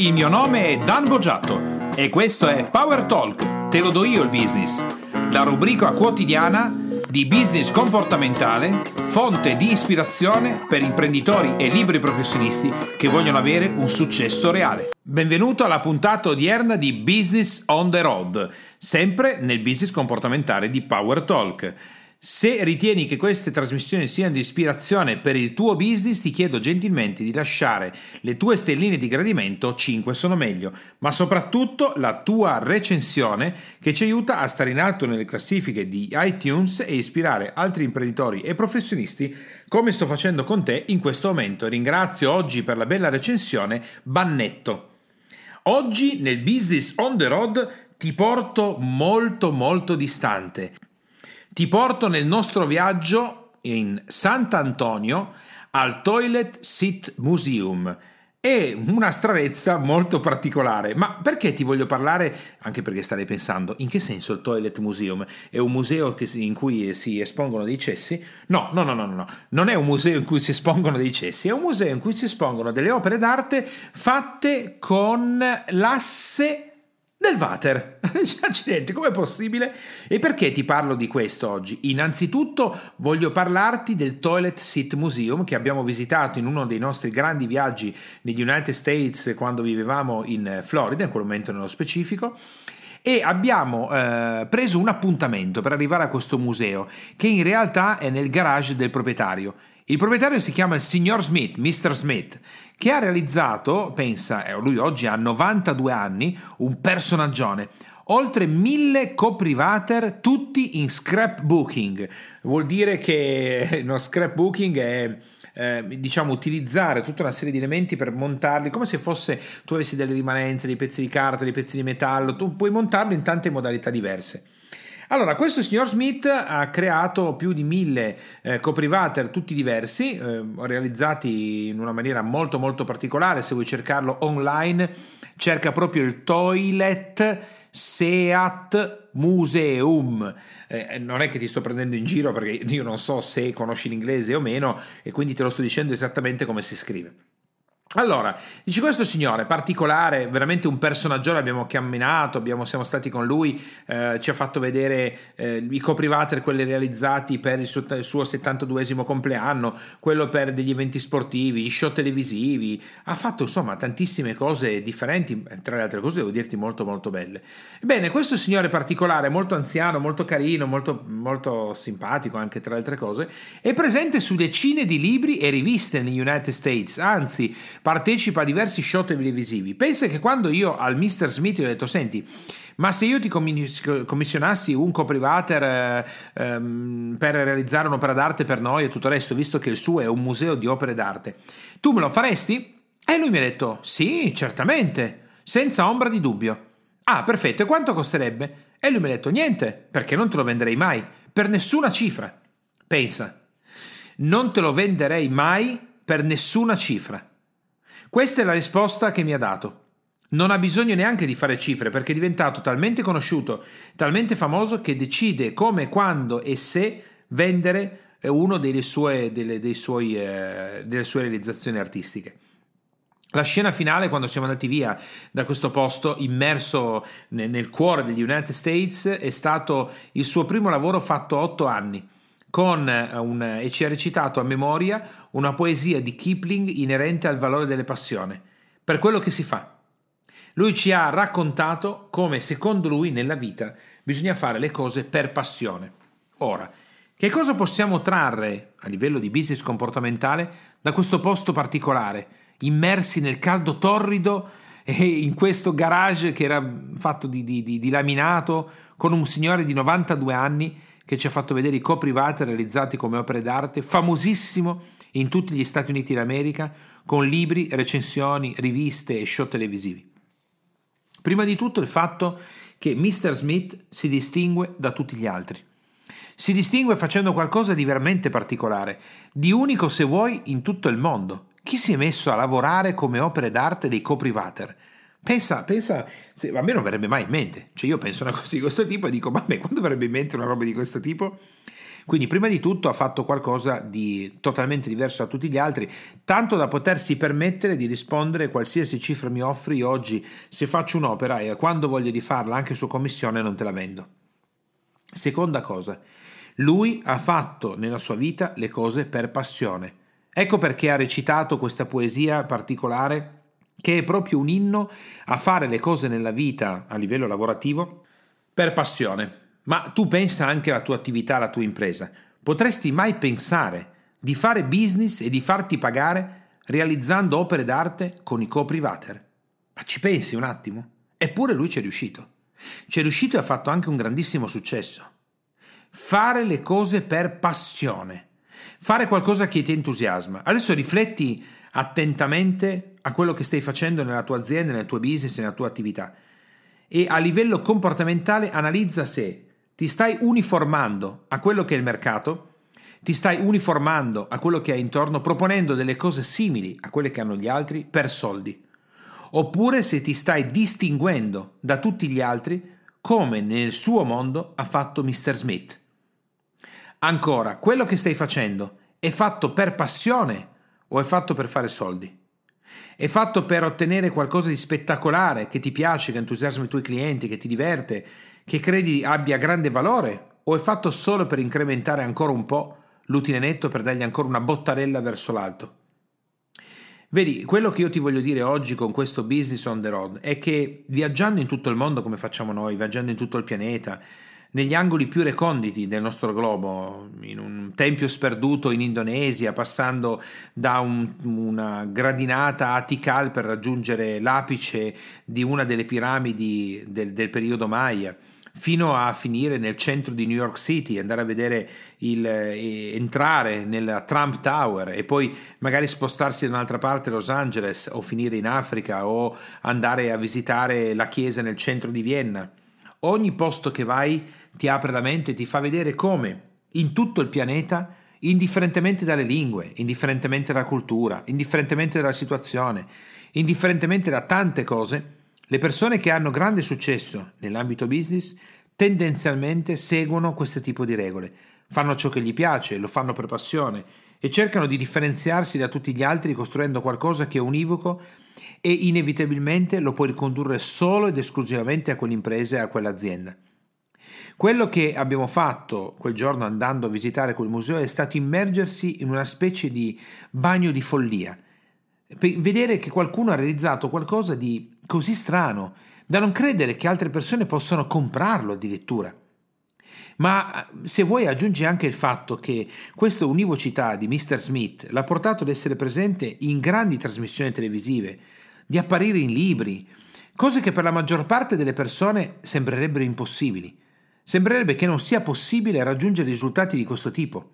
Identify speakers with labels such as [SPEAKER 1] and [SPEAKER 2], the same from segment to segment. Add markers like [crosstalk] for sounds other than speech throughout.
[SPEAKER 1] Il mio nome è Dan Boggiato e questo è Power Talk, te lo do io il business, la rubrica quotidiana di business comportamentale, fonte di ispirazione per imprenditori e liberi professionisti che vogliono avere un successo reale. Benvenuto alla puntata odierna di Business on the Road, sempre nel business comportamentale di Power Talk. Se ritieni che queste trasmissioni siano di ispirazione per il tuo business, ti chiedo gentilmente di lasciare le tue stelline di gradimento, 5 sono meglio, ma soprattutto la tua recensione che ci aiuta a stare in alto nelle classifiche di iTunes e ispirare altri imprenditori e professionisti come sto facendo con te in questo momento. Ringrazio oggi per la bella recensione Bannetto. Oggi nel Business on the Road ti porto molto molto distante ti porto nel nostro viaggio in Sant'Antonio al Toilet Seat Museum. È una stranezza molto particolare, ma perché ti voglio parlare? Anche perché starei pensando, in che senso il Toilet Museum? È un museo in cui si espongono dei cessi? No, no, no, no, no, non è un museo in cui si espongono dei cessi, è un museo in cui si espongono delle opere d'arte fatte con l'asse del water. [laughs] Accidenti, com'è possibile? E perché ti parlo di questo oggi? Innanzitutto voglio parlarti del Toilet Seat Museum che abbiamo visitato in uno dei nostri grandi viaggi negli United States quando vivevamo in Florida, in quel momento nello specifico e abbiamo eh, preso un appuntamento per arrivare a questo museo che in realtà è nel garage del proprietario. Il proprietario si chiama il signor Smith, Mr. Smith, che ha realizzato, pensa, eh, lui oggi ha 92 anni, un personaggione. Oltre mille coprivater tutti in scrapbooking. Vuol dire che lo scrapbooking è eh, diciamo utilizzare tutta una serie di elementi per montarli come se fosse tu avessi delle rimanenze, dei pezzi di carta, dei pezzi di metallo, tu puoi montarlo in tante modalità diverse. Allora, questo signor Smith ha creato più di mille eh, coprivater, tutti diversi, eh, realizzati in una maniera molto molto particolare. Se vuoi cercarlo online, cerca proprio il toilet Seat Museum. Eh, non è che ti sto prendendo in giro perché io non so se conosci l'inglese o meno e quindi te lo sto dicendo esattamente come si scrive. Allora, dice questo signore particolare, veramente un personaggio, abbiamo camminato, abbiamo, siamo stati con lui, eh, ci ha fatto vedere eh, i coprivater, quelli realizzati per il suo, il suo 72esimo compleanno, quello per degli eventi sportivi, show televisivi, ha fatto insomma tantissime cose differenti, tra le altre cose devo dirti molto molto belle. Bene, questo signore particolare, molto anziano, molto carino, molto, molto simpatico anche tra le altre cose, è presente su decine di libri e riviste negli United States, anzi partecipa a diversi show televisivi. Pensa che quando io al Mr. Smith gli ho detto, senti, ma se io ti commissionassi un coprivater eh, ehm, per realizzare un'opera d'arte per noi e tutto il resto, visto che il suo è un museo di opere d'arte, tu me lo faresti? E lui mi ha detto, sì, certamente, senza ombra di dubbio. Ah, perfetto, e quanto costerebbe? E lui mi ha detto, niente, perché non te lo venderei mai, per nessuna cifra. Pensa, non te lo venderei mai per nessuna cifra. Questa è la risposta che mi ha dato. Non ha bisogno neanche di fare cifre perché è diventato talmente conosciuto, talmente famoso che decide come, quando e se vendere una delle sue, delle, eh, delle sue realizzazioni artistiche. La scena finale, quando siamo andati via da questo posto, immerso nel cuore degli United States, è stato il suo primo lavoro fatto a otto anni con eh, un, e ci ha recitato a memoria una poesia di Kipling inerente al valore delle passioni, per quello che si fa. Lui ci ha raccontato come secondo lui nella vita bisogna fare le cose per passione. Ora, che cosa possiamo trarre a livello di business comportamentale da questo posto particolare, immersi nel caldo torrido e in questo garage che era fatto di, di, di, di laminato con un signore di 92 anni che ci ha fatto vedere i coprivati realizzati come opere d'arte, famosissimo in tutti gli Stati Uniti d'America, con libri, recensioni, riviste e show televisivi. Prima di tutto il fatto che Mr. Smith si distingue da tutti gli altri. Si distingue facendo qualcosa di veramente particolare, di unico se vuoi in tutto il mondo. Chi si è messo a lavorare come opere d'arte dei coprivater? Pensa, pensa, se, a me non verrebbe mai in mente. Cioè io penso una cosa di questo tipo e dico, ma a me quando verrebbe in mente una roba di questo tipo? Quindi prima di tutto ha fatto qualcosa di totalmente diverso da tutti gli altri, tanto da potersi permettere di rispondere qualsiasi cifra mi offri oggi, se faccio un'opera e quando voglio di farla anche su commissione non te la vendo. Seconda cosa, lui ha fatto nella sua vita le cose per passione. Ecco perché ha recitato questa poesia particolare che è proprio un inno a fare le cose nella vita a livello lavorativo per passione. Ma tu pensa anche alla tua attività, alla tua impresa. Potresti mai pensare di fare business e di farti pagare realizzando opere d'arte con i co-privater? Ma ci pensi un attimo? Eppure lui ci è riuscito. Ci è riuscito e ha fatto anche un grandissimo successo. Fare le cose per passione. Fare qualcosa che ti entusiasma. Adesso rifletti attentamente a quello che stai facendo nella tua azienda, nel tuo business, nella tua attività. E a livello comportamentale analizza se ti stai uniformando a quello che è il mercato, ti stai uniformando a quello che hai intorno, proponendo delle cose simili a quelle che hanno gli altri per soldi. Oppure se ti stai distinguendo da tutti gli altri, come nel suo mondo ha fatto Mr. Smith. Ancora, quello che stai facendo è fatto per passione o è fatto per fare soldi? È fatto per ottenere qualcosa di spettacolare che ti piace, che entusiasma i tuoi clienti, che ti diverte, che credi abbia grande valore? O è fatto solo per incrementare ancora un po' l'utile netto per dargli ancora una bottarella verso l'alto? Vedi, quello che io ti voglio dire oggi con questo business on the road è che viaggiando in tutto il mondo come facciamo noi, viaggiando in tutto il pianeta, negli angoli più reconditi del nostro globo, in un tempio sperduto in Indonesia, passando da un, una gradinata a Tikal per raggiungere l'apice di una delle piramidi del, del periodo Maya fino a finire nel centro di New York City, andare a vedere il, entrare nella Trump Tower e poi magari spostarsi da un'altra parte Los Angeles o finire in Africa o andare a visitare la chiesa nel centro di Vienna. Ogni posto che vai ti apre la mente, ti fa vedere come in tutto il pianeta, indifferentemente dalle lingue, indifferentemente dalla cultura, indifferentemente dalla situazione, indifferentemente da tante cose, le persone che hanno grande successo nell'ambito business tendenzialmente seguono questo tipo di regole, fanno ciò che gli piace, lo fanno per passione e cercano di differenziarsi da tutti gli altri costruendo qualcosa che è univoco e inevitabilmente lo puoi ricondurre solo ed esclusivamente a quell'impresa e a quell'azienda. Quello che abbiamo fatto quel giorno andando a visitare quel museo è stato immergersi in una specie di bagno di follia, vedere che qualcuno ha realizzato qualcosa di così strano da non credere che altre persone possano comprarlo addirittura. Ma se vuoi aggiungi anche il fatto che questa univocità di Mr. Smith l'ha portato ad essere presente in grandi trasmissioni televisive, di apparire in libri, cose che per la maggior parte delle persone sembrerebbero impossibili. Sembrerebbe che non sia possibile raggiungere risultati di questo tipo.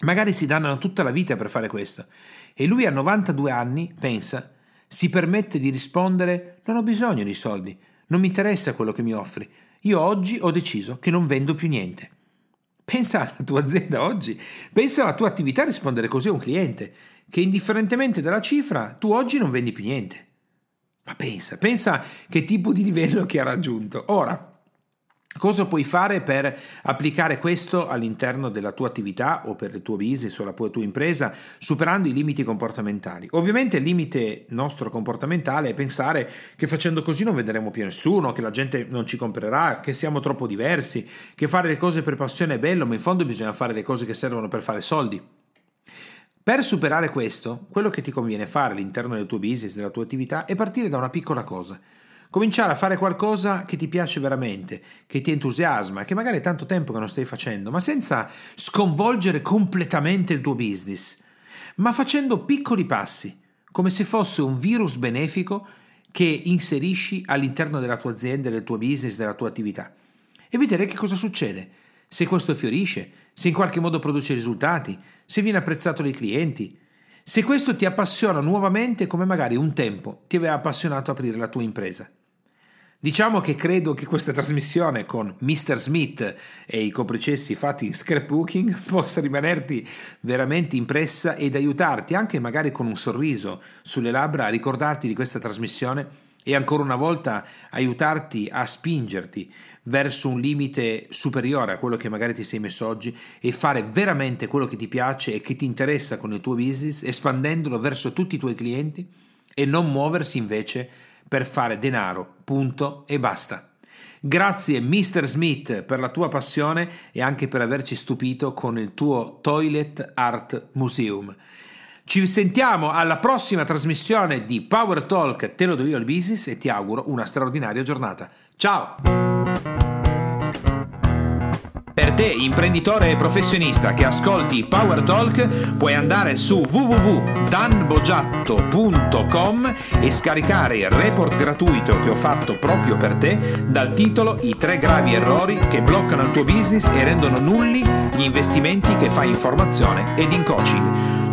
[SPEAKER 1] Magari si danno tutta la vita per fare questo. E lui a 92 anni, pensa, si permette di rispondere non ho bisogno di soldi, non mi interessa quello che mi offri, io oggi ho deciso che non vendo più niente. Pensa alla tua azienda oggi, pensa alla tua attività a rispondere così a un cliente, che indifferentemente dalla cifra tu oggi non vendi più niente. Ma pensa, pensa che tipo di livello che ha raggiunto. Ora, Cosa puoi fare per applicare questo all'interno della tua attività o per il tuo business o la tua impresa, superando i limiti comportamentali? Ovviamente il limite nostro comportamentale è pensare che facendo così non venderemo più nessuno, che la gente non ci comprerà, che siamo troppo diversi, che fare le cose per passione è bello, ma in fondo bisogna fare le cose che servono per fare soldi. Per superare questo, quello che ti conviene fare all'interno del tuo business, della tua attività, è partire da una piccola cosa Cominciare a fare qualcosa che ti piace veramente, che ti entusiasma, che magari è tanto tempo che non stai facendo, ma senza sconvolgere completamente il tuo business, ma facendo piccoli passi, come se fosse un virus benefico che inserisci all'interno della tua azienda, del tuo business, della tua attività. E vedere che cosa succede. Se questo fiorisce, se in qualche modo produce risultati, se viene apprezzato dai clienti, se questo ti appassiona nuovamente come magari un tempo ti aveva appassionato aprire la tua impresa. Diciamo che credo che questa trasmissione con Mr. Smith e i copricessi fatti in scrapbooking [laughs] possa rimanerti veramente impressa ed aiutarti anche magari con un sorriso sulle labbra a ricordarti di questa trasmissione e ancora una volta aiutarti a spingerti verso un limite superiore a quello che magari ti sei messo oggi e fare veramente quello che ti piace e che ti interessa con il tuo business, espandendolo verso tutti i tuoi clienti e non muoversi invece per fare denaro, punto e basta. Grazie Mr. Smith per la tua passione e anche per averci stupito con il tuo Toilet Art Museum. Ci sentiamo alla prossima trasmissione di Power Talk, te lo do io al business e ti auguro una straordinaria giornata. Ciao! Per te, imprenditore e professionista che ascolti Power Talk, puoi andare su www.danbogiatto.com e scaricare il report gratuito che ho fatto proprio per te dal titolo I tre gravi errori che bloccano il tuo business e rendono nulli gli investimenti che fai in formazione ed in coaching.